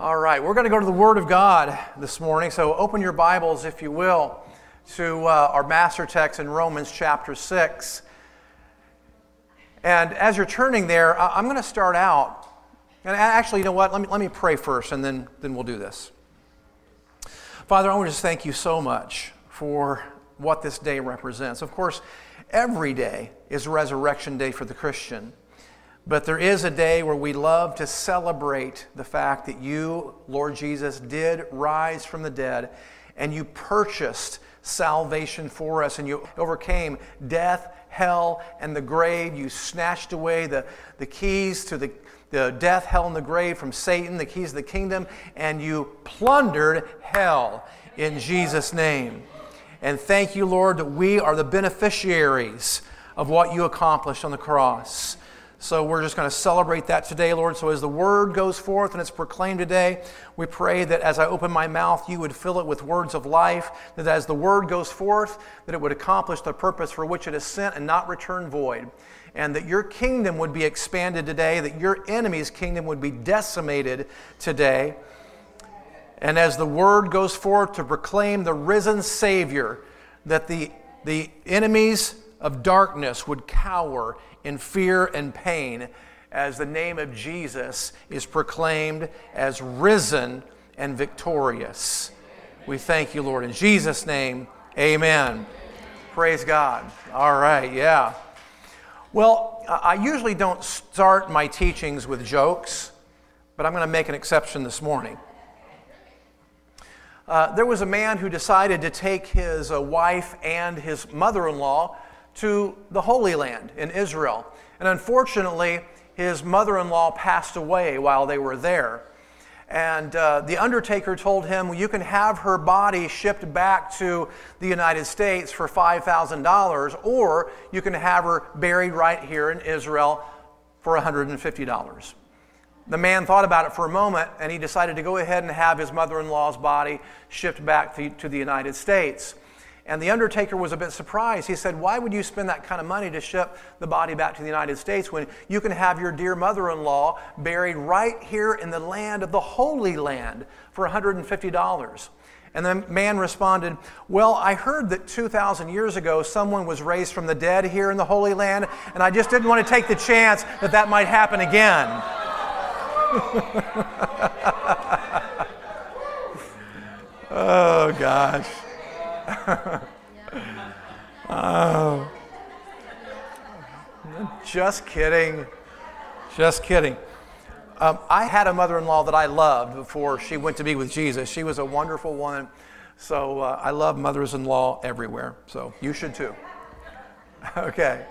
All right, we're going to go to the Word of God this morning. So open your Bibles, if you will, to uh, our master text in Romans chapter 6. And as you're turning there, I'm going to start out. And actually, you know what? Let me, let me pray first, and then, then we'll do this. Father, I want to just thank you so much for what this day represents. Of course, every day is Resurrection Day for the Christian. But there is a day where we love to celebrate the fact that you, Lord Jesus, did rise from the dead and you purchased salvation for us and you overcame death, hell, and the grave. You snatched away the, the keys to the, the death, hell, and the grave from Satan, the keys of the kingdom, and you plundered hell in Jesus' name. And thank you, Lord, that we are the beneficiaries of what you accomplished on the cross. So we're just going to celebrate that today, Lord. So as the word goes forth and it's proclaimed today, we pray that as I open my mouth, you would fill it with words of life, that as the word goes forth, that it would accomplish the purpose for which it is sent and not return void. And that your kingdom would be expanded today, that your enemy's kingdom would be decimated today. And as the word goes forth to proclaim the risen Savior, that the, the enemies of darkness would cower in fear and pain as the name of Jesus is proclaimed as risen and victorious. We thank you, Lord. In Jesus' name, amen. Praise God. All right, yeah. Well, I usually don't start my teachings with jokes, but I'm going to make an exception this morning. Uh, there was a man who decided to take his uh, wife and his mother in law to the Holy Land in Israel. And unfortunately, his mother in law passed away while they were there. And uh, the undertaker told him, well, You can have her body shipped back to the United States for $5,000, or you can have her buried right here in Israel for $150. The man thought about it for a moment and he decided to go ahead and have his mother in law's body shipped back to, to the United States. And the undertaker was a bit surprised. He said, Why would you spend that kind of money to ship the body back to the United States when you can have your dear mother in law buried right here in the land of the Holy Land for $150? And the man responded, Well, I heard that 2,000 years ago someone was raised from the dead here in the Holy Land, and I just didn't want to take the chance that that might happen again. oh, gosh. oh. Just kidding. Just kidding. Um, I had a mother in law that I loved before she went to be with Jesus. She was a wonderful woman. So uh, I love mothers in law everywhere. So you should too. okay.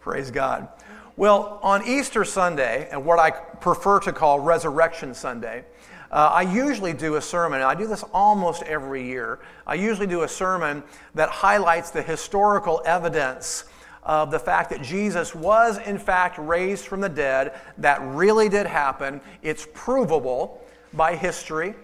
Praise God. Well, on Easter Sunday, and what I prefer to call Resurrection Sunday, uh, I usually do a sermon, I do this almost every year. I usually do a sermon that highlights the historical evidence of the fact that Jesus was, in fact, raised from the dead. That really did happen. It's provable by history.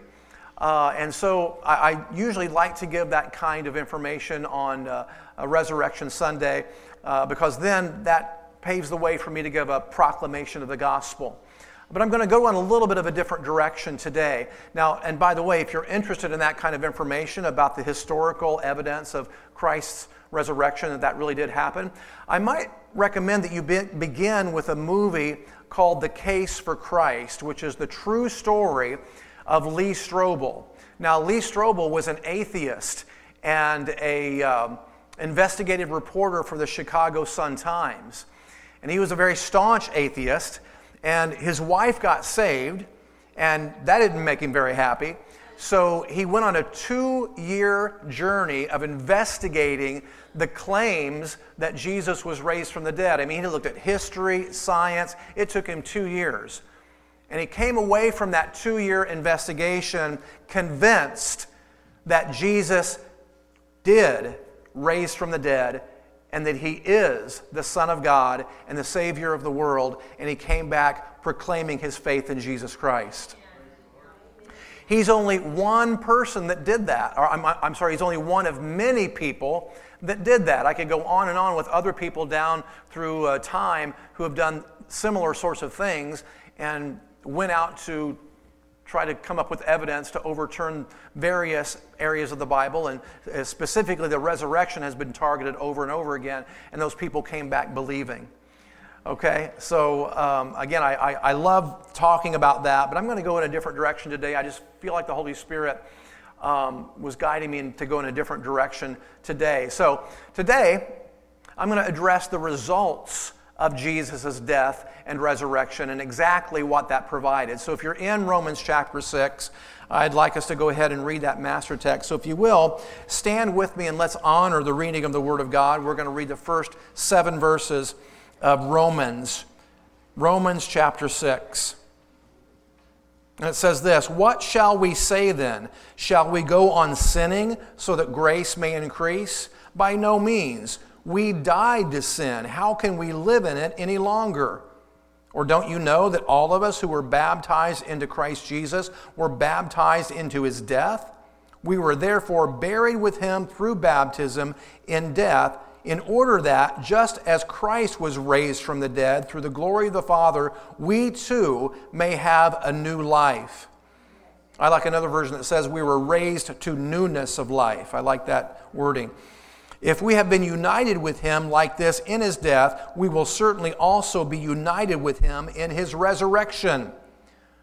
Uh, and so I, I, usually like to give that kind of information on uh, Resurrection Sunday uh, because then that paves the way for me to give a proclamation of the gospel. But I'm going to go in a little bit of a different direction today. Now, and by the way, if you're interested in that kind of information about the historical evidence of Christ's resurrection, that that really did happen, I might recommend that you be, begin with a movie called The Case for Christ, which is the true story of Lee Strobel. Now, Lee Strobel was an atheist and a um, investigative reporter for the Chicago Sun-Times. And he was a very staunch atheist and his wife got saved, and that didn't make him very happy. So he went on a two year journey of investigating the claims that Jesus was raised from the dead. I mean, he looked at history, science. It took him two years. And he came away from that two year investigation convinced that Jesus did raise from the dead and that he is the Son of God and the Savior of the world, and he came back proclaiming his faith in Jesus Christ. He's only one person that did that. Or I'm, I'm sorry, he's only one of many people that did that. I could go on and on with other people down through uh, time who have done similar sorts of things and went out to try to come up with evidence to overturn various areas of the Bible, and uh, specifically the resurrection has been targeted over and over again, and those people came back believing. Okay, so um, again, I, I, I, love talking about that, but I'm going to go in a different direction today. I just feel like the Holy Spirit um, was guiding me to go in a different direction today. So today, I'm going to address the results of Jesus' death and resurrection and exactly what that provided. So if you're in Romans chapter 6, I'd like us to go ahead and read that master text. So if you will, stand with me and let's honor the reading of the Word of God. We're going to read the first seven verses of Romans, Romans chapter 6. And it says this What shall we say then? Shall we go on sinning so that grace may increase? By no means. We died to sin. How can we live in it any longer? Or don't you know that all of us who were baptized into Christ Jesus were baptized into his death? We were therefore buried with him through baptism in death, in order that, just as Christ was raised from the dead through the glory of the Father, we too may have a new life. I like another version that says we were raised to newness of life. I like that wording. If we have been united with him like this in his death, we will certainly also be united with him in his resurrection.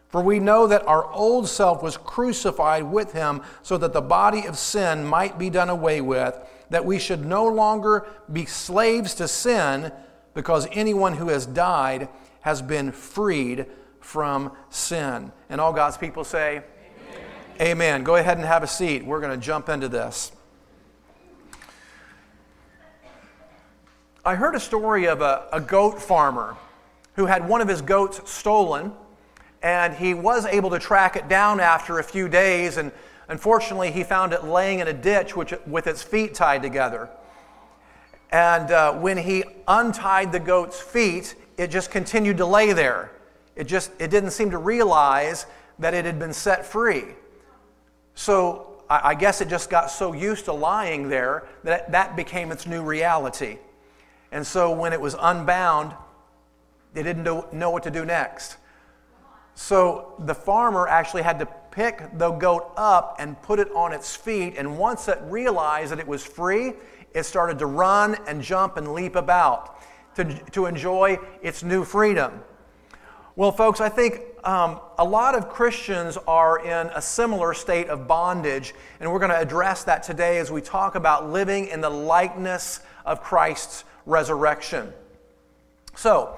For we know that our old self was crucified with him so that the body of sin might be done away with, that we should no longer be slaves to sin, because anyone who has died has been freed from sin. And all God's people say, Amen. Amen. Go ahead and have a seat. We're going to jump into this. I heard a story of a, a goat farmer who had one of his goats stolen, and he was able to track it down after a few days, and unfortunately, he found it laying in a ditch which, with its feet tied together. And uh, when he untied the goat's feet, it just continued to lay there. It just it didn't seem to realize that it had been set free. So I, I guess it just got so used to lying there that that became its new reality. And so when it was unbound, they didn't know, what to do next. So the farmer actually had to pick the goat up and put it on its feet. And once it realized that it was free, it started to run and jump and leap about to, to enjoy its new freedom. Well, folks, I think um, a lot of Christians are in a similar state of bondage, and we're going to address that today as we talk about living in the likeness of Christ's resurrection. So,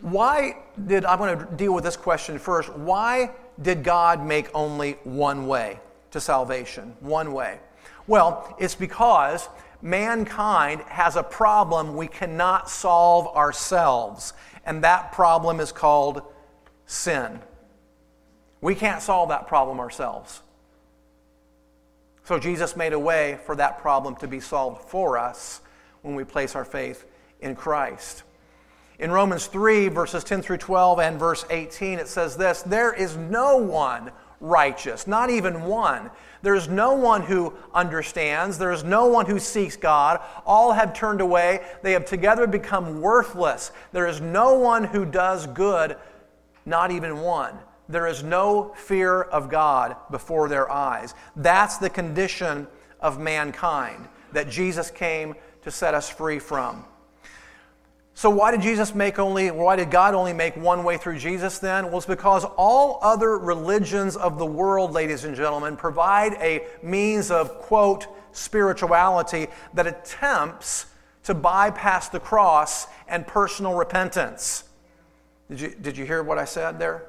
why did, I'm going to deal with this question first. Why did God make only one way to salvation? One way. Well, it's because mankind has a problem we cannot solve ourselves, and that problem is called sin. We can't solve that problem ourselves. So Jesus made a way for that problem to be solved for us when we place our faith in Christ. In Romans 3, verses 10 through 12 and verse 18, it says this There is no one righteous, not even one. There is no one who understands. There is no one who seeks God. All have turned away. They have together become worthless. There is no one who does good, not even one. There is no fear of God before their eyes. That's the condition of mankind that Jesus came to set us free from. So, why did Jesus make only, why did God only make one way through Jesus then? Well, it's because all other religions of the world, ladies and gentlemen, provide a means of, quote, spirituality that attempts to bypass the cross and personal repentance. Did you, did you hear what I said there?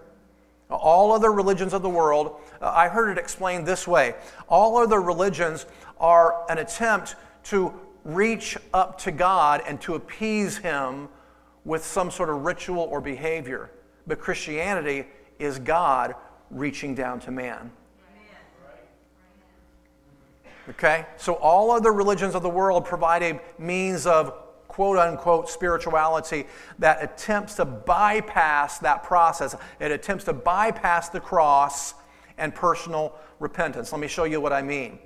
All other religions of the world, uh, I heard it explained this way all other religions are an attempt to reach up to God and to appease Him with some sort of ritual or behavior. But Christianity is God reaching down to man. Okay? So all other religions of the world provide a means of quote unquote spirituality that attempts to bypass that process. It attempts to bypass the cross and personal repentance. Let me show you what I mean.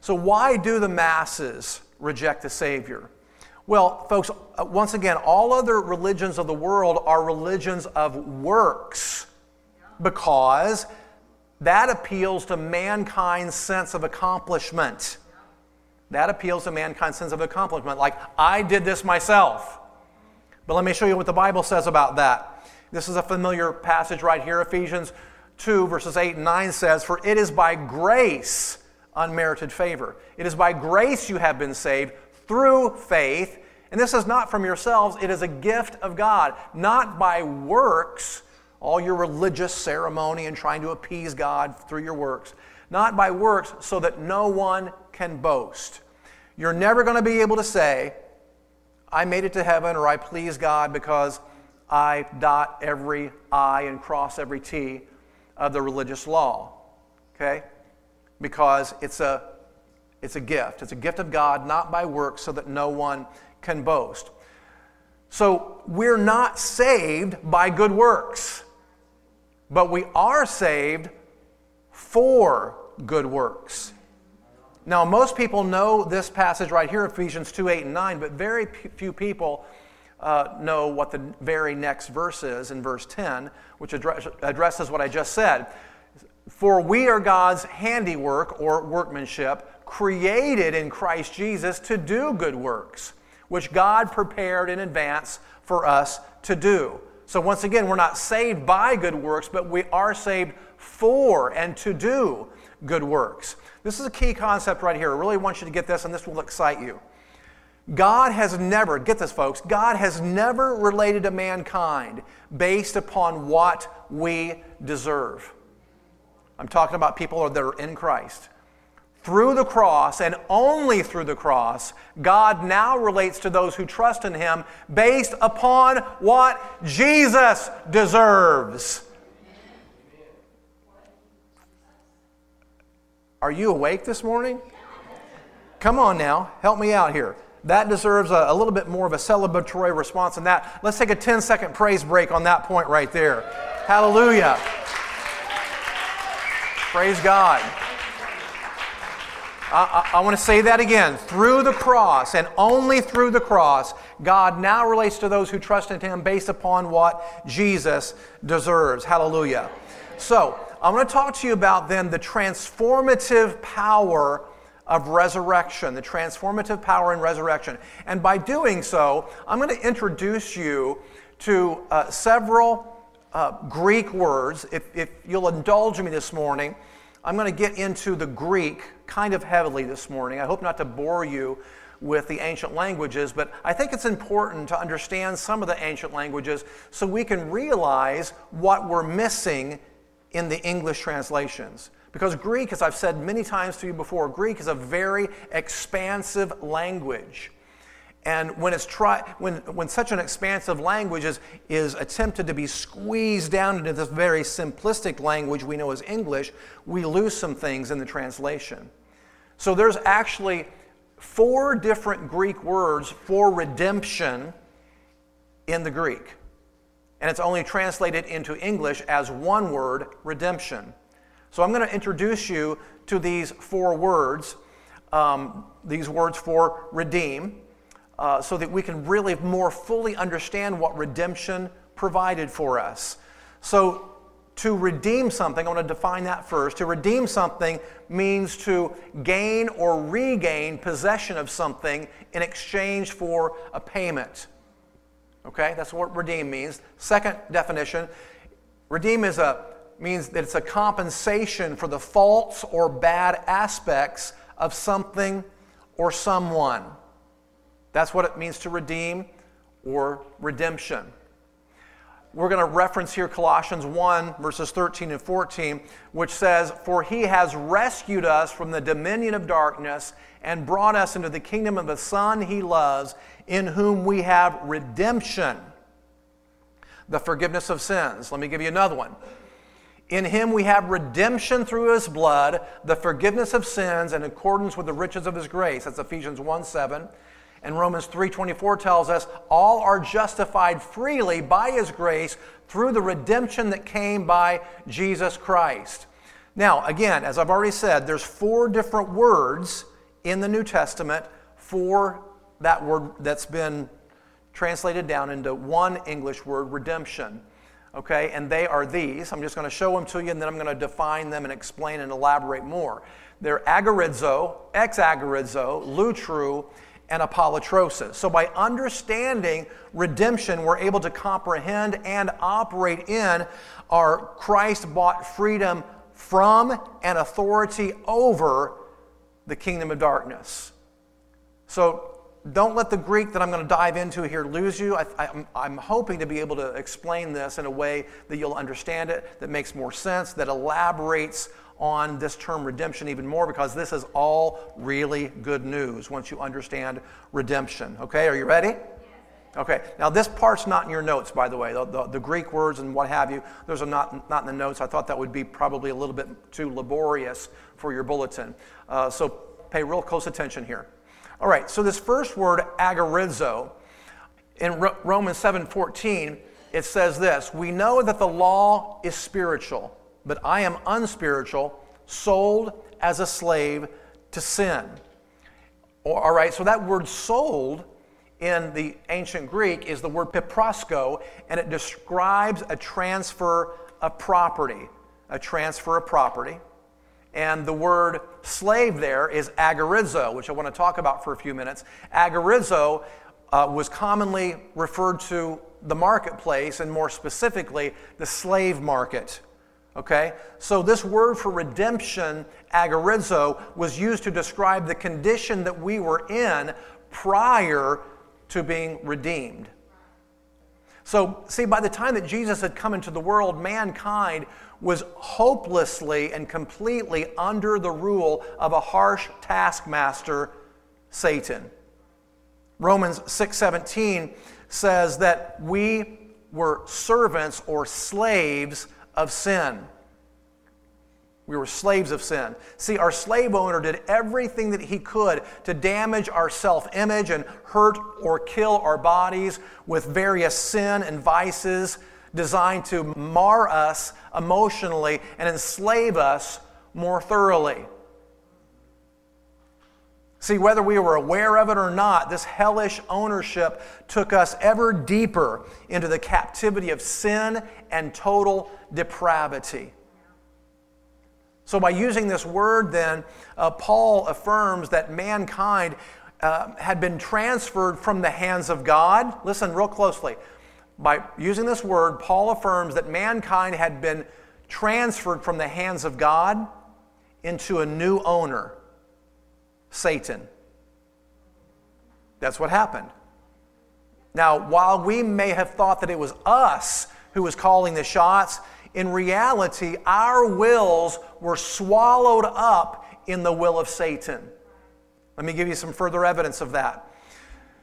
So, why do the masses reject the Savior? Well, folks, uh, once again, all other religions of the world are religions of works because that appeals to mankind's sense of accomplishment. That appeals to mankind's sense of accomplishment, like, I did this myself. But let me show you what the Bible says about that. This is a familiar passage right here. Ephesians 2, verses 8 and 9 says, For it is by grace, unmerited favor. It is by grace you have been saved through faith. And this is not from yourselves, it is a gift of God, not by works, all your religious ceremony and trying to appease God through your works, not by works, so that no one can boast. You're never going to be able to say, I made it to heaven or I please God because I dot every I and cross every T of the religious law. Okay? Because it's a, it's a gift. It's a gift of God, not by works, so that no one can boast. So we're not saved by good works, but we are saved for good works. Now, most people know this passage right here, Ephesians 2 8 and 9, but very few people uh, know what the very next verse is in verse 10, which address, addresses what I just said. For we are God's handiwork or workmanship, created in Christ Jesus to do good works, which God prepared in advance for us to do. So, once again, we're not saved by good works, but we are saved for and to do good works. This is a key concept right here. I really want you to get this, and this will excite you. God has never, get this, folks, God has never related to mankind based upon what we deserve. I'm talking about people that are in Christ. Through the cross and only through the cross, God now relates to those who trust in Him based upon what Jesus deserves. Are you awake this morning? Come on now, help me out here. That deserves a, a, little bit more of a celebratory response than that. Let's take a 10 second praise break on that point right there. Hallelujah. Praise God. I, I, I want to say that again. Through the cross and only through the cross, God now relates to those who trust in Him based upon what Jesus deserves. Hallelujah. So, I want to talk to you about then the transformative power of resurrection, the transformative power in resurrection. And by doing so, I'm going to introduce you to uh, several uh, Greek words. If, if you'll indulge me this morning, I'm going to get into the Greek kind of heavily this morning. I hope not to bore you with the ancient languages, but I think it's important to understand some of the ancient languages so we can realize what we're missing in the English translations. Because Greek, as I've said many times to you before, Greek is a very expansive language. And when, it's when, when such an expansive language is, is attempted to be squeezed down into this very simplistic language we know as English, we lose some things in the translation. So there's actually four different Greek words for redemption in the Greek and it's only translated into English as one word, redemption. So I'm going to introduce you to these four words, um, these words for redeem, uh, so that we can really more fully understand what redemption provided for us. So, to redeem something, I want to define that first. To redeem something means to gain or regain possession of something in exchange for a payment. Okay, that's what redeem means. Second definition redeem is a, means that it's a compensation for the faults or bad aspects of something or someone. That's what it means to redeem or redemption. We're going to reference here Colossians 1, verses 13 and 14, which says, For he has rescued us from the dominion of darkness and brought us into the kingdom of the Son he loves in whom we have redemption, the forgiveness of sins. Let me give you another one. In him we have redemption through his blood, the forgiveness of sins in accordance with the riches of his grace. That's Ephesians 1 7. And Romans 3:24 tells us all are justified freely by his grace through the redemption that came by Jesus Christ. Now, again, as I've already said, there's four different words in the New Testament for that word that's been translated down into one English word, redemption. okay? And they are these. I'm just going to show them to you, and then I'm going to define them and explain and elaborate more. They're agorizo, exagorizo, lutru, and apolutrosis. So by understanding redemption, we're able to comprehend and operate in our Christ bought freedom from and authority over the kingdom of darkness. So don't let the Greek that I'm going to dive into here lose you. I, am hoping to be able to explain this in a way that you'll understand it, that makes more sense, that elaborates on this term redemption even more because this is all really good news once you understand redemption. Okay, are you ready? Okay, now this part's not in your notes, by the way. The, the, the, Greek words and what have you, those are not, not in the notes. I thought that would be probably a little bit too laborious for your bulletin. Uh, so pay real close attention here. All right, so this first word, agorizo, in Romans 7:14, it says this: "We know that the law is spiritual, but I am unspiritual, sold as a slave to sin." All right, so that word "sold" in the ancient Greek is the word piprasko, and it describes a transfer of property, a transfer of property. And the word slave there is agorizo, which I want to talk about for a few minutes. Agorizo uh, was commonly referred to the marketplace, and more specifically, the slave market. Okay? So, this word for redemption, agorizo, was used to describe the condition that we were in prior to being redeemed. So, see, by the time that Jesus had come into the world, mankind was hopelessly and completely under the rule of a harsh taskmaster, Satan. Romans 6:17 says that we were servants or slaves of sin. We were slaves of sin. See, our slave owner did everything that he could to damage our self image and hurt or kill our bodies with various sin and vices designed to mar us emotionally and enslave us more thoroughly. See, whether we were aware of it or not, this hellish ownership took us ever deeper into the captivity of sin and total depravity. So, by using this word, then, uh, Paul affirms that mankind uh, had been transferred from the hands of God. Listen real closely. By using this word, Paul affirms that mankind had been transferred from the hands of God into a new owner, Satan. That's what happened. Now, while we may have thought that it was us who was calling the shots, in reality, our wills were swallowed up in the will of Satan. Let me give you some further evidence of that.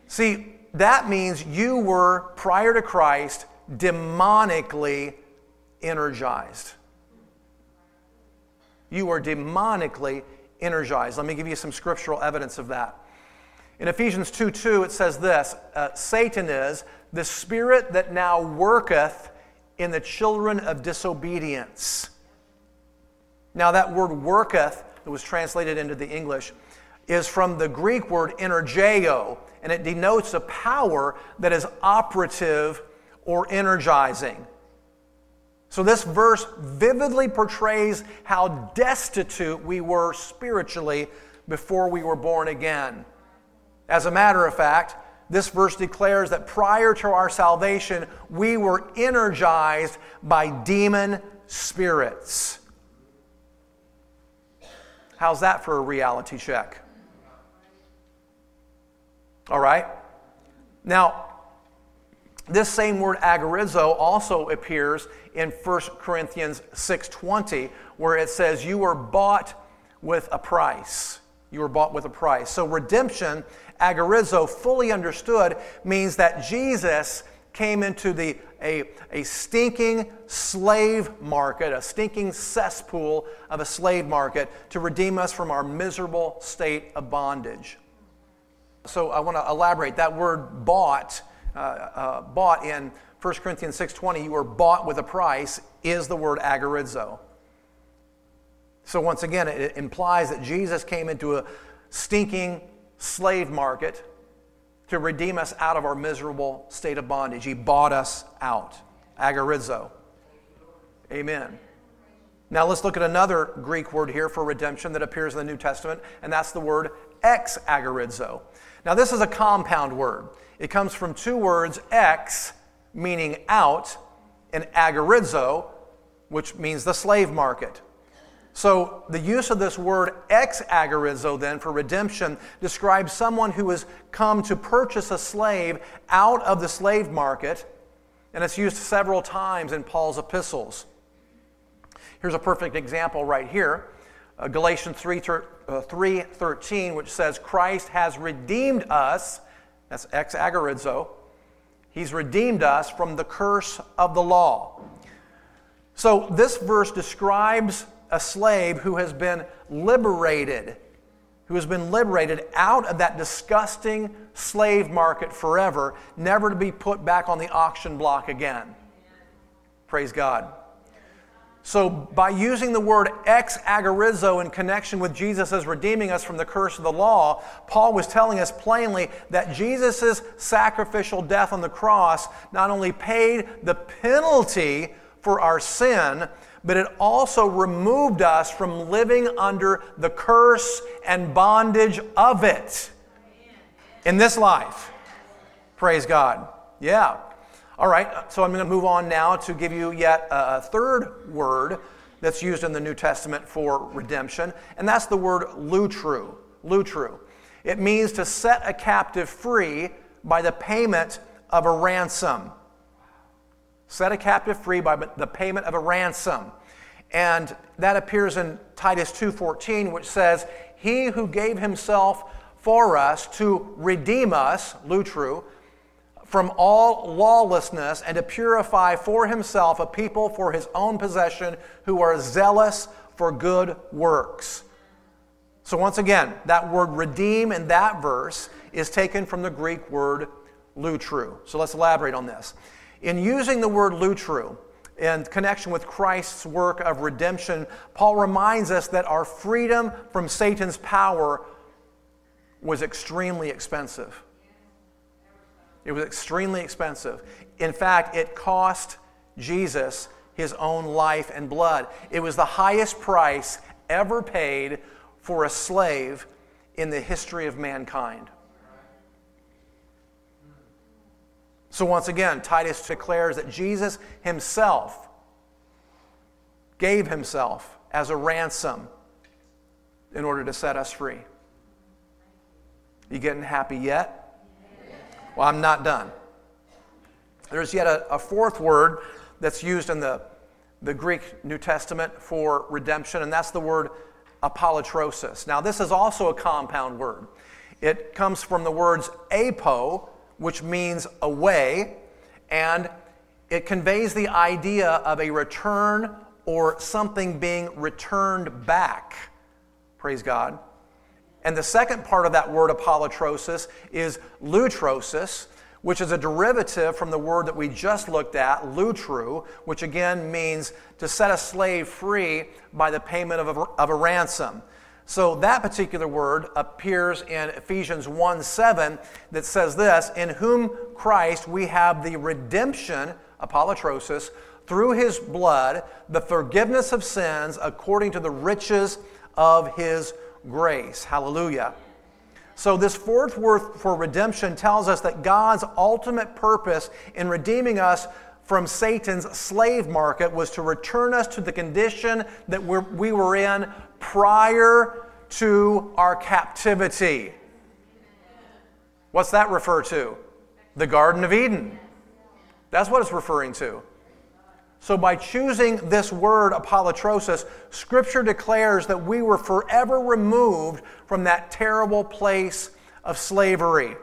See, that means you were, prior to Christ, demonically energized. You were demonically energized. Let me give you some scriptural evidence of that. In Ephesians 2 2, it says this uh, Satan is the spirit that now worketh in the children of disobedience. Now, that word worketh, that was translated into the English, is from the Greek word energeo, and it denotes a power that is operative or energizing. So, this verse vividly portrays how destitute we were spiritually before we were born again. As a matter of fact, this verse declares that prior to our salvation, we were energized by demon spirits. How's that for a reality check? All right? Now, this same word agorizo also appears in 1 Corinthians 6:20 where it says you were bought with a price. You were bought with a price. So redemption, agorizo, fully understood, means that Jesus came into the, a, a stinking slave market, a stinking cesspool of a slave market to redeem us from our miserable state of bondage. So I want to elaborate. That word bought, uh, uh, bought in 1 Corinthians 6.20, you were bought with a price, is the word agorizo. So once again, it implies that Jesus came into a stinking slave market to redeem us out of our miserable state of bondage. He bought us out. Agorizo. Amen. Now let's look at another Greek word here for redemption that appears in the New Testament, and that's the word ex agorizo. Now this is a compound word. It comes from two words, ex, meaning out, and agorizo, which means the slave market. So the use of this word ex agorizo then for redemption describes someone who has come to purchase a slave out of the slave market, and it's used several times in Paul's epistles. Here's a perfect example right here. Uh, Galatians 3, uh, 3 13, which says, Christ has redeemed us, that's ex agorizo, he's redeemed us from the curse of the law. So this verse describes a slave who has been liberated, who has been liberated out of that disgusting slave market forever, never to be put back on the auction block again. Praise God. So, by using the word ex agorizo in connection with Jesus as redeeming us from the curse of the law, Paul was telling us plainly that Jesus' sacrificial death on the cross not only paid the penalty for our sin, but it also removed us from living under the curse and bondage of it in this life. Praise God. Yeah. All right, so I'm going to move on now to give you yet a third word that's used in the New Testament for redemption, and that's the word lutru. Lutru. It means to set a captive free by the payment of a ransom. Set a captive free by the payment of a ransom. And that appears in Titus 2:14 which says, "He who gave himself for us to redeem us, lutru, from all lawlessness and to purify for himself a people for his own possession who are zealous for good works. So, once again, that word redeem in that verse is taken from the Greek word lutru. So, let's elaborate on this. In using the word lutru, in connection with Christ's work of redemption, Paul reminds us that our freedom from Satan's power was extremely expensive. It was extremely expensive. In fact, it cost Jesus his own life and blood. It was the highest price ever paid for a slave in the history of mankind. So, once again, Titus declares that Jesus himself gave himself as a ransom in order to set us free. You getting happy yet? Well, I'm not done. There's yet a, a fourth word that's used in the, the Greek New Testament for redemption, and that's the word apolutrosis. Now, this is also a compound word. It comes from the words apo, which means away, and it conveys the idea of a return or something being returned back. Praise God. And the second part of that word apolutrosis is lutrosis, which is a derivative from the word that we just looked at, lutru, which again means to set a slave free by the payment of a, of a ransom. So that particular word appears in Ephesians 1 7 that says this In whom Christ we have the redemption, apolutrosis, through his blood, the forgiveness of sins according to the riches of his grace. Hallelujah. So, this fourth word for redemption tells us that God's ultimate purpose in redeeming us from Satan's slave market was to return us to the condition that we were in prior to our captivity. What's that refer to? The Garden of Eden. That's what it's referring to. So, by choosing this word, apolutrosis, Scripture declares that we were forever removed from that terrible place of slavery.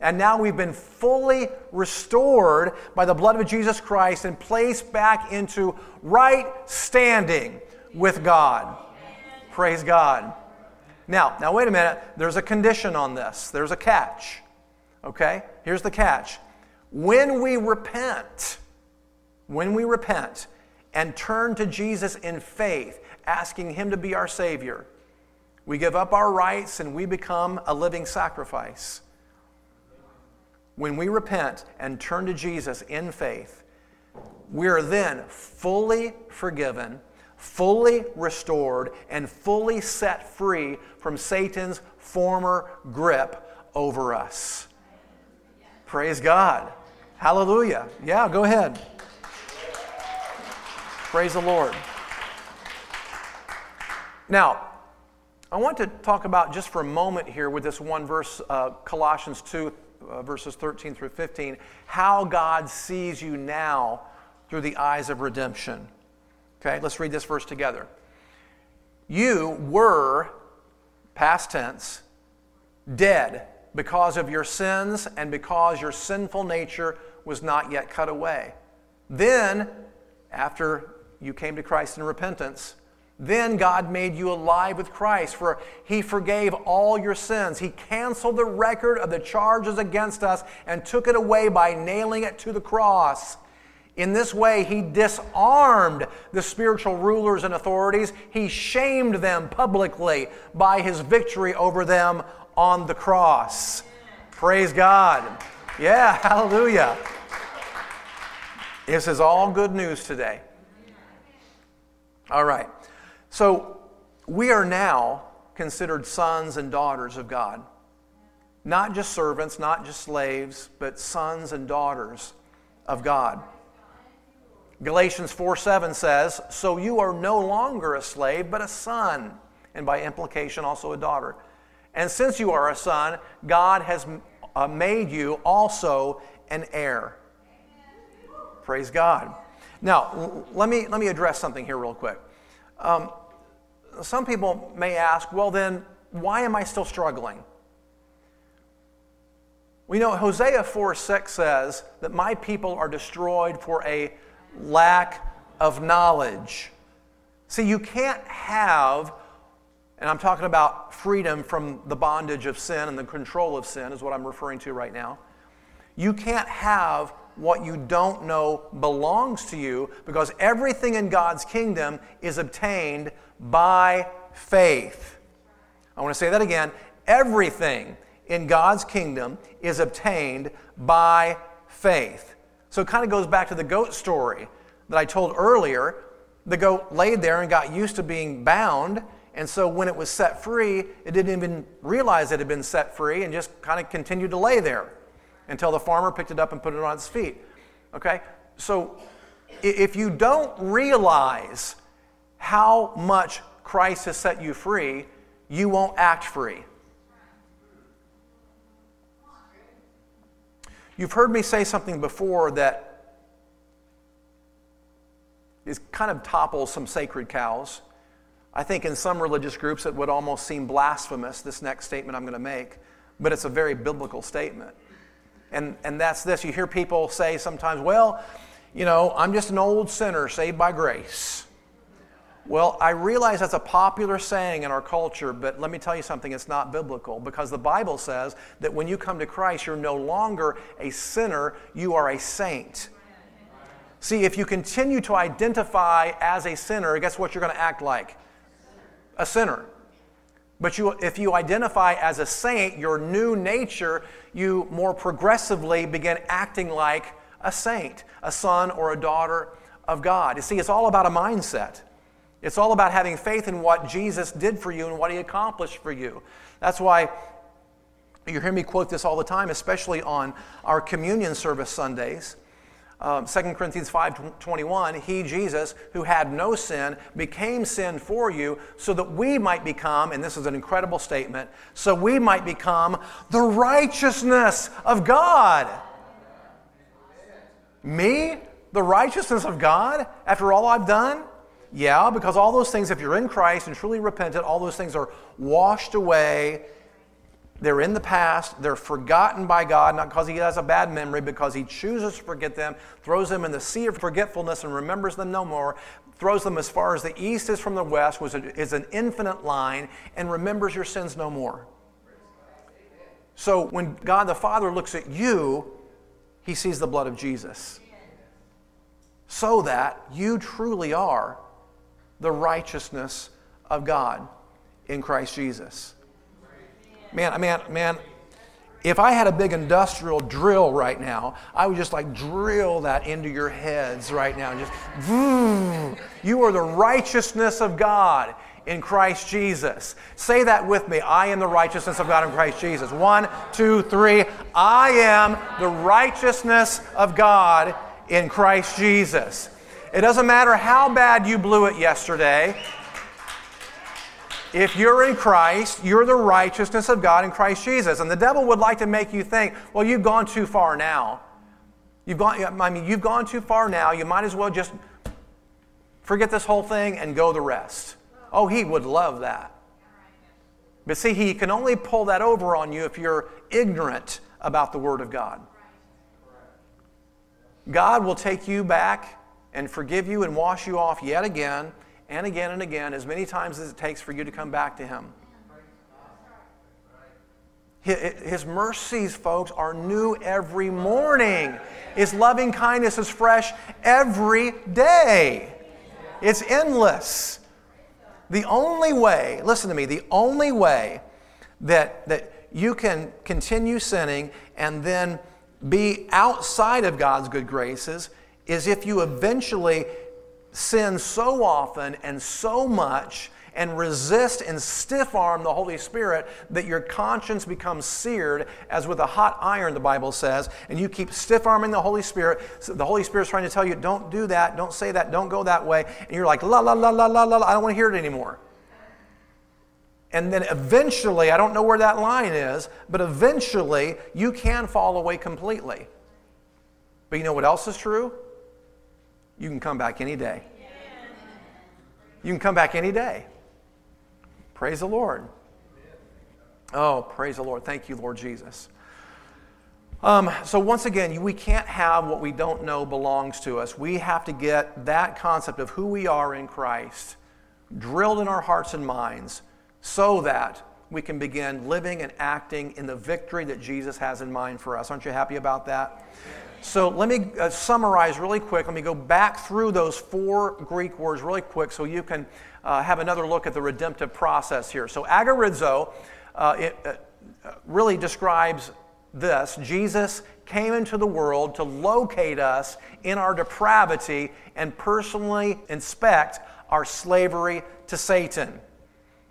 And now we've been fully restored by the blood of Jesus Christ and placed back into right standing with God. Praise God. Now, now wait a minute. There's a condition on this. There's a catch. Okay? Here's the catch. When we repent, when we repent and turn to Jesus in faith, asking Him to be our Savior, we give up our rights and we become a living sacrifice. When we repent and turn to Jesus in faith, we are then fully forgiven, fully restored, and fully set free from Satan's former grip over us. Praise God. Hallelujah. Yeah, go ahead. Praise the Lord. Now, I want to talk about just for a moment here with this one verse, uh, Colossians 2, uh, verses 13 through 15, how God sees you now through the eyes of redemption. Okay, let's read this verse together. You were, past tense, dead because of your sins and because your sinful nature was not yet cut away. Then, after you came to Christ in repentance, then God made you alive with Christ, for he forgave all your sins. He canceled the record of the charges against us and took it away by nailing it to the cross. In this way, he disarmed the spiritual rulers and authorities. He shamed them publicly by his victory over them on the cross. Praise God. Yeah, hallelujah. This is all good news today. All right. So we are now considered sons and daughters of God. Not just servants, not just slaves, but sons and daughters of God. Galatians 4 7 says, So you are no longer a slave, but a son, and by implication also a daughter. And since you are a son, God has uh, made you also an heir. Praise God. Now, let me, let me address something here, real quick. Um, some people may ask, well, then, why am I still struggling? We know Hosea 4 6 says that my people are destroyed for a lack of knowledge. See, you can't have, and I'm talking about freedom from the bondage of sin and the control of sin, is what I'm referring to right now. You can't have what you don't know belongs to you because everything in God's kingdom is obtained by faith. I want to say that again. Everything in God's kingdom is obtained by faith. So it kind of goes back to the goat story that I told earlier. The goat laid there and got used to being bound. And so when it was set free, it didn't even realize it had been set free and just kind of continued to lay there until the farmer picked it up and put it on its feet. Okay? So if you don't realize how much Christ has set you free, you won't act free. You've heard me say something before that is kind of topples some sacred cows. I think in some religious groups it would almost seem blasphemous, this next statement I'm going to make, but it's a very biblical statement. And, and that's this you hear people say sometimes, well, you know, I'm just an old sinner saved by grace. Well, I realize that's a popular saying in our culture, but let me tell you something, it's not biblical because the Bible says that when you come to Christ, you're no longer a sinner, you are a saint. See, if you continue to identify as a sinner, guess what you're going to act like? A sinner. But you, if you identify as a saint, your new nature, you more progressively begin acting like a saint, a son or a daughter of God. You see, it's all about a mindset. It's all about having faith in what Jesus did for you and what he accomplished for you. That's why you hear me quote this all the time, especially on our communion service Sundays. Um, 2 Corinthians 5:21, he Jesus who had no sin became sin for you so that we might become and this is an incredible statement, so we might become the righteousness of God. Me, the righteousness of God after all I've done? Yeah, because all those things, if you're in Christ and truly repentant, all those things are washed away. They're in the past. They're forgotten by God, not because He has a bad memory, because He chooses to forget them, throws them in the sea of forgetfulness and remembers them no more, throws them as far as the east is from the west, which is an infinite line, and remembers your sins no more. So when God the Father looks at you, He sees the blood of Jesus. So that you truly are the righteousness of God in Christ Jesus. Man, man, man, if I had a big industrial drill right now, I would just like drill that into your heads right now. Just, vroom. you are the righteousness of God in Christ Jesus. Say that with me. I am the righteousness of God in Christ Jesus. One, two, three. I am the righteousness of God in Christ Jesus. It doesn't matter how bad you blew it yesterday. If you're in Christ, you're the righteousness of God in Christ Jesus. And the devil would like to make you think, well, you've gone too far now. You've gone, I mean, you've gone too far now. You might as well just forget this whole thing and go the rest. Oh, he would love that. But see, he can only pull that over on you if you're ignorant about the Word of God. God will take you back and forgive you and wash you off yet again and again and again, as many times as it takes for you to come back to Him. His mercies, folks, are new every morning. His loving kindness is fresh every day. It's endless. The only way, listen to me, the only way that, that you can continue sinning and then be outside of God's good graces is if you eventually sin so often and so much and resist and stiff arm the Holy Spirit that your conscience becomes seared as with a hot iron, the Bible says, and you keep stiff arming the Holy Spirit. So the Holy Spirit's trying to tell you, don't do that, don't say that, don't go that way. And you're like, la, la, la, la, la, la, I don't want to hear it anymore. And then eventually, I don't know where that line is, but eventually you can fall away completely. But you know what else is true? You can come back any day. You can come back any day. Praise the Lord. Oh, praise the Lord. Thank you, Lord Jesus. Um, so, once again, we can't have what we don't know belongs to us. We have to get that concept of who we are in Christ drilled in our hearts and minds so that we can begin living and acting in the victory that Jesus has in mind for us. Aren't you happy about that? So let me uh, summarize really quick. Let me go back through those four Greek words really quick so you can uh, have another look at the redemptive process here. So agorazo uh, it, uh, really describes this Jesus came into the world to locate us in our depravity and personally inspect our slavery to Satan.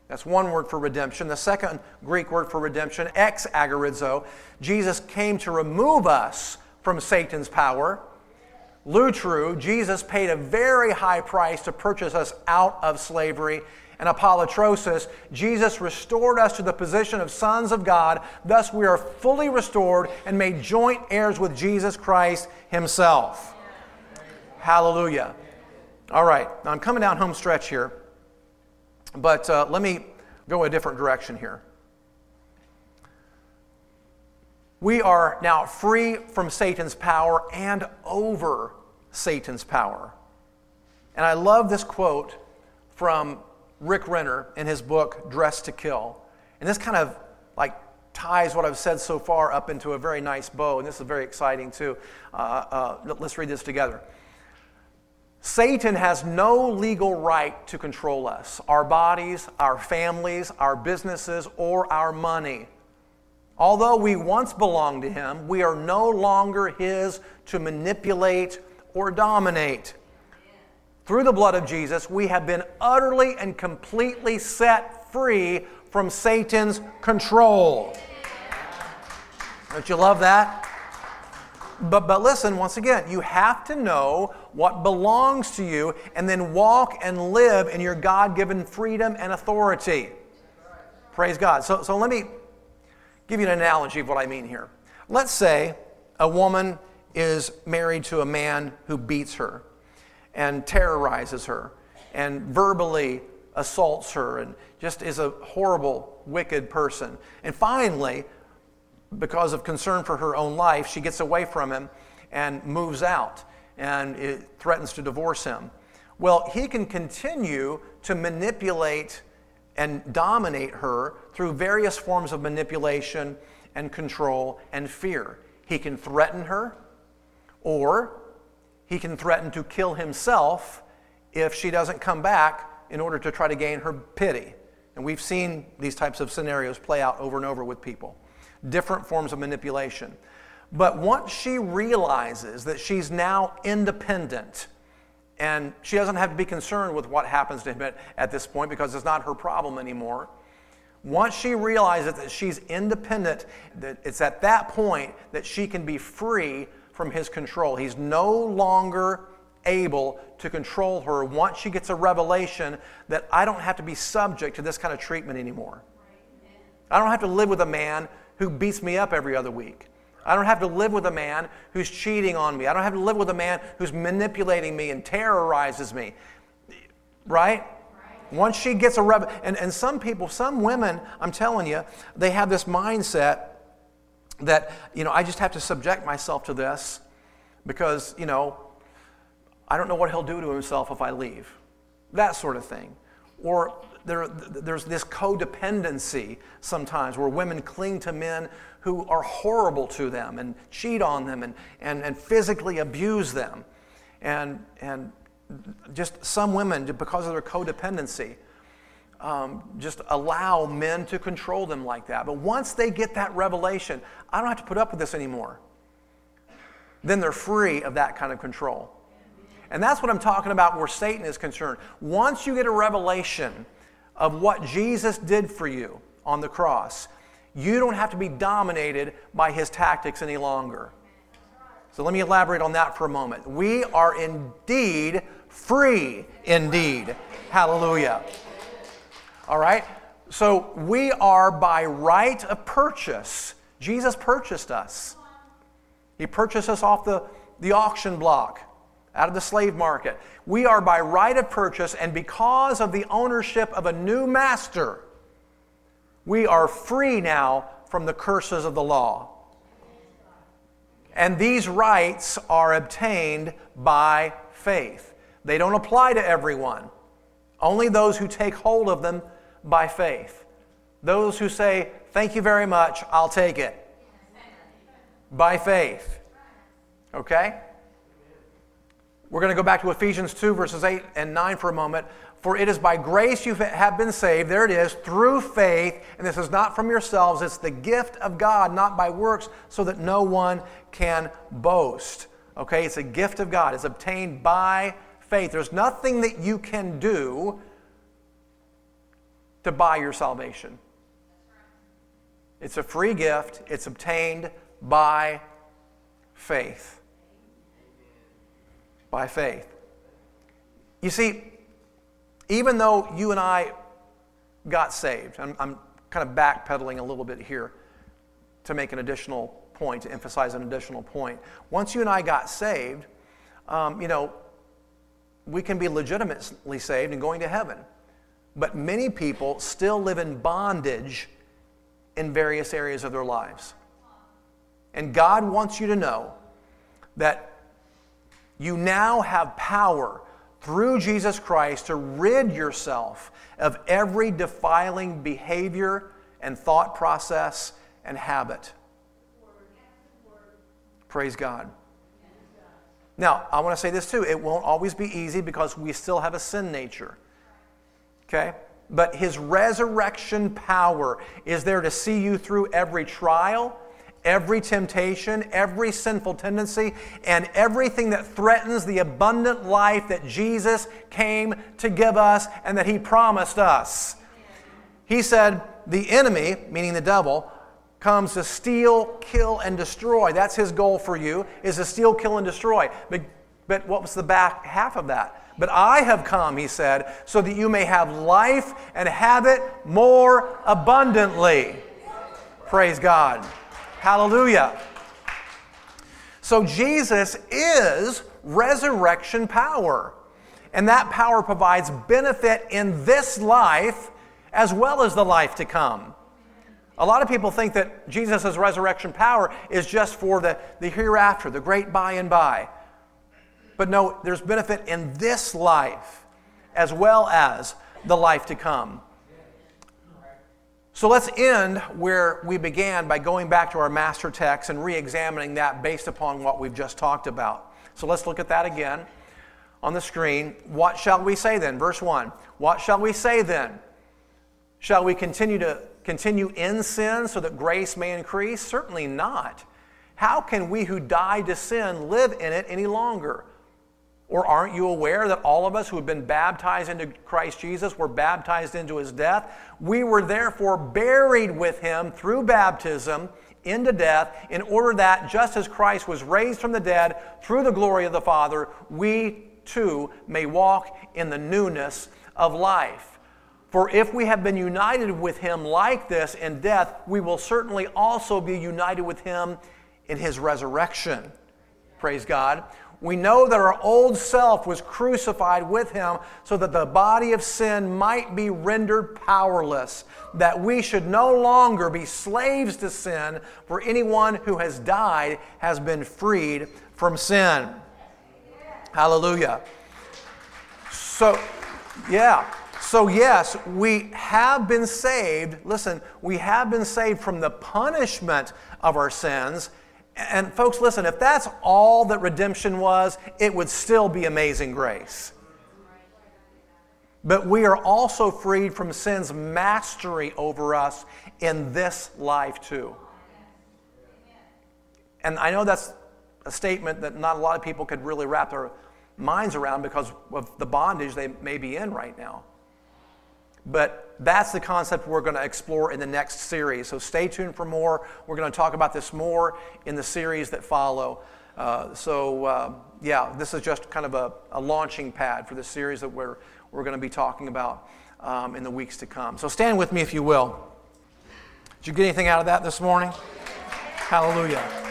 That's one word for redemption. The second Greek word for redemption, ex agorazo, Jesus came to remove us from Satan's power. Lutroo, Jesus paid a very high price to purchase us out of slavery. And apolutrosis, Jesus restored us to the position of sons of God. Thus, we are fully restored and made joint heirs with Jesus Christ Himself. Hallelujah. All right, now I'm coming down home stretch here, but uh, let me go a different direction here. We are now free from Satan's power and over Satan's power. And I love this quote from Rick Renner in his book, Dressed to Kill. And this kind of like ties what I've said so far up into a very nice bow. And this is very exciting too. Uh, uh, let's read this together. Satan has no legal right to control us, our bodies, our families, our businesses, or our money. Although we once belonged to him, we are no longer his to manipulate or dominate. Through the blood of Jesus, we have been utterly and completely set free from Satan's control. Don't you love that? But, but listen, once again, you have to know what belongs to you and then walk and live in your God given freedom and authority. Praise God. So, so let me give you an analogy of what I mean here. Let's say a woman is married to a man who beats her and terrorizes her and verbally assaults her and just is a horrible, wicked person. And finally, because of concern for her own life, she gets away from him and moves out and threatens to divorce him. Well, he can continue to manipulate and dominate her through various forms of manipulation and control and fear. He can threaten her, or he can threaten to kill himself if she doesn't come back in order to try to gain her pity. And we've seen these types of scenarios play out over and over with people. different forms of manipulation. But once she realizes that she's now independent, and she doesn't have to be concerned with what happens to him at, at this point because it's not her problem anymore. Once she realizes that she's independent, that it's at that point that she can be free from his control. He's no longer able to control her once she gets a revelation that I don't have to be subject to this kind of treatment anymore. I don't have to live with a man who beats me up every other week. I don't have to live with a man who's cheating on me. I don't have to live with a man who's manipulating me and terrorizes me. Right? Once she gets a rev, and, and some people, some women, I'm telling you, they have this mindset that, you know, I just have to subject myself to this because, you know, I don't know what he'll do to himself if I leave. That sort of thing. Or there, there's this codependency sometimes where women cling to men who are horrible to them and cheat on them and, and, and physically abuse them. And, and just some women, because of their codependency, um, just allow men to control them like that. But once they get that revelation, I don't have to put up with this anymore, then they're free of that kind of control. And that's what I'm talking about where Satan is concerned. Once you get a revelation of what Jesus did for you on the cross, you don't have to be dominated by his tactics any longer. So let me elaborate on that for a moment. We are indeed free, indeed. Hallelujah. All right? So we are by right of purchase. Jesus purchased us. He purchased us off the, the auction block out of the slave market. We are by right of purchase, and because of the ownership of a new master, we are free now from the curses of the law. And these rights are obtained by faith. They don't apply to everyone, only those who take hold of them by faith. Those who say, Thank you very much, I'll take it. By faith. Okay? We're going to go back to Ephesians 2, verses 8 and 9 for a moment. For it is by grace you have been saved, there it is, through faith, and this is not from yourselves, it's the gift of God, not by works, so that no one can boast. Okay, it's a gift of God, it's obtained by faith. There's nothing that you can do to buy your salvation. It's a free gift, it's obtained by faith by faith. You see, even though you and I got saved, I'm, I'm kind of backpedaling a little bit here to make an additional point, to emphasize an additional point. Once you and I got saved, um, you know, we can be legitimately saved and going to heaven. But many people still live in bondage in various areas of their lives. And God wants you to know that you now have power through Jesus Christ to rid yourself of every defiling behavior and thought process and habit. Praise God. Now, I want to say this too. It won't always be easy because we still have a sin nature. Okay? But his resurrection power is there to see you through every trial every temptation, every sinful tendency, and everything that threatens the abundant life that Jesus came to give us and that He promised us. He said, The enemy, meaning the devil, comes to steal, kill, and destroy. That's his goal for you, is to steal, kill, and destroy. But, but what was the back half of that? But I have come, he said, so that you may have life and have it more abundantly. Praise God. Hallelujah. So Jesus is resurrection power. And that power provides benefit in this life as well as the life to come. A lot of people think that Jesus' resurrection power is just for the, the hereafter, the great by and by. But no, there's benefit in this life as well as the life to come. So let's end where we began by going back to our master text and re examining that based upon what we've just talked about. So let's look at that again on the screen. What shall we say then? Verse 1. What shall we say then? Shall we continue to continue in sin so that grace may increase? Certainly not. How can we who died to sin live in it any longer? Or aren't you aware that all of us who have been baptized into Christ Jesus were baptized into his death? We were therefore buried with him through baptism into death, in order that just as Christ was raised from the dead through the glory of the Father, we too may walk in the newness of life. For if we have been united with him like this in death, we will certainly also be united with him in his resurrection. Praise God. We know that our old self was crucified with him so that the body of sin might be rendered powerless, that we should no longer be slaves to sin, for anyone who has died has been freed from sin. Hallelujah. So, yeah. So, yes, we have been saved. Listen, we have been saved from the punishment of our sins. And, folks, listen, if that's all that redemption was, it would still be amazing grace. But we are also freed from sin's mastery over us in this life, too. And I know that's a statement that not a lot of people could really wrap their minds around because of the bondage they may be in right now. But that's the concept we're going to explore in the next series. So stay tuned for more. We're going to talk about this more in the series that follow. Uh, so, uh, yeah, this is just kind of a, a, launching pad for the series that we're, we're going to be talking about um, in the weeks to come. So stand with me if you will. Did you get anything out of that this morning? Hallelujah.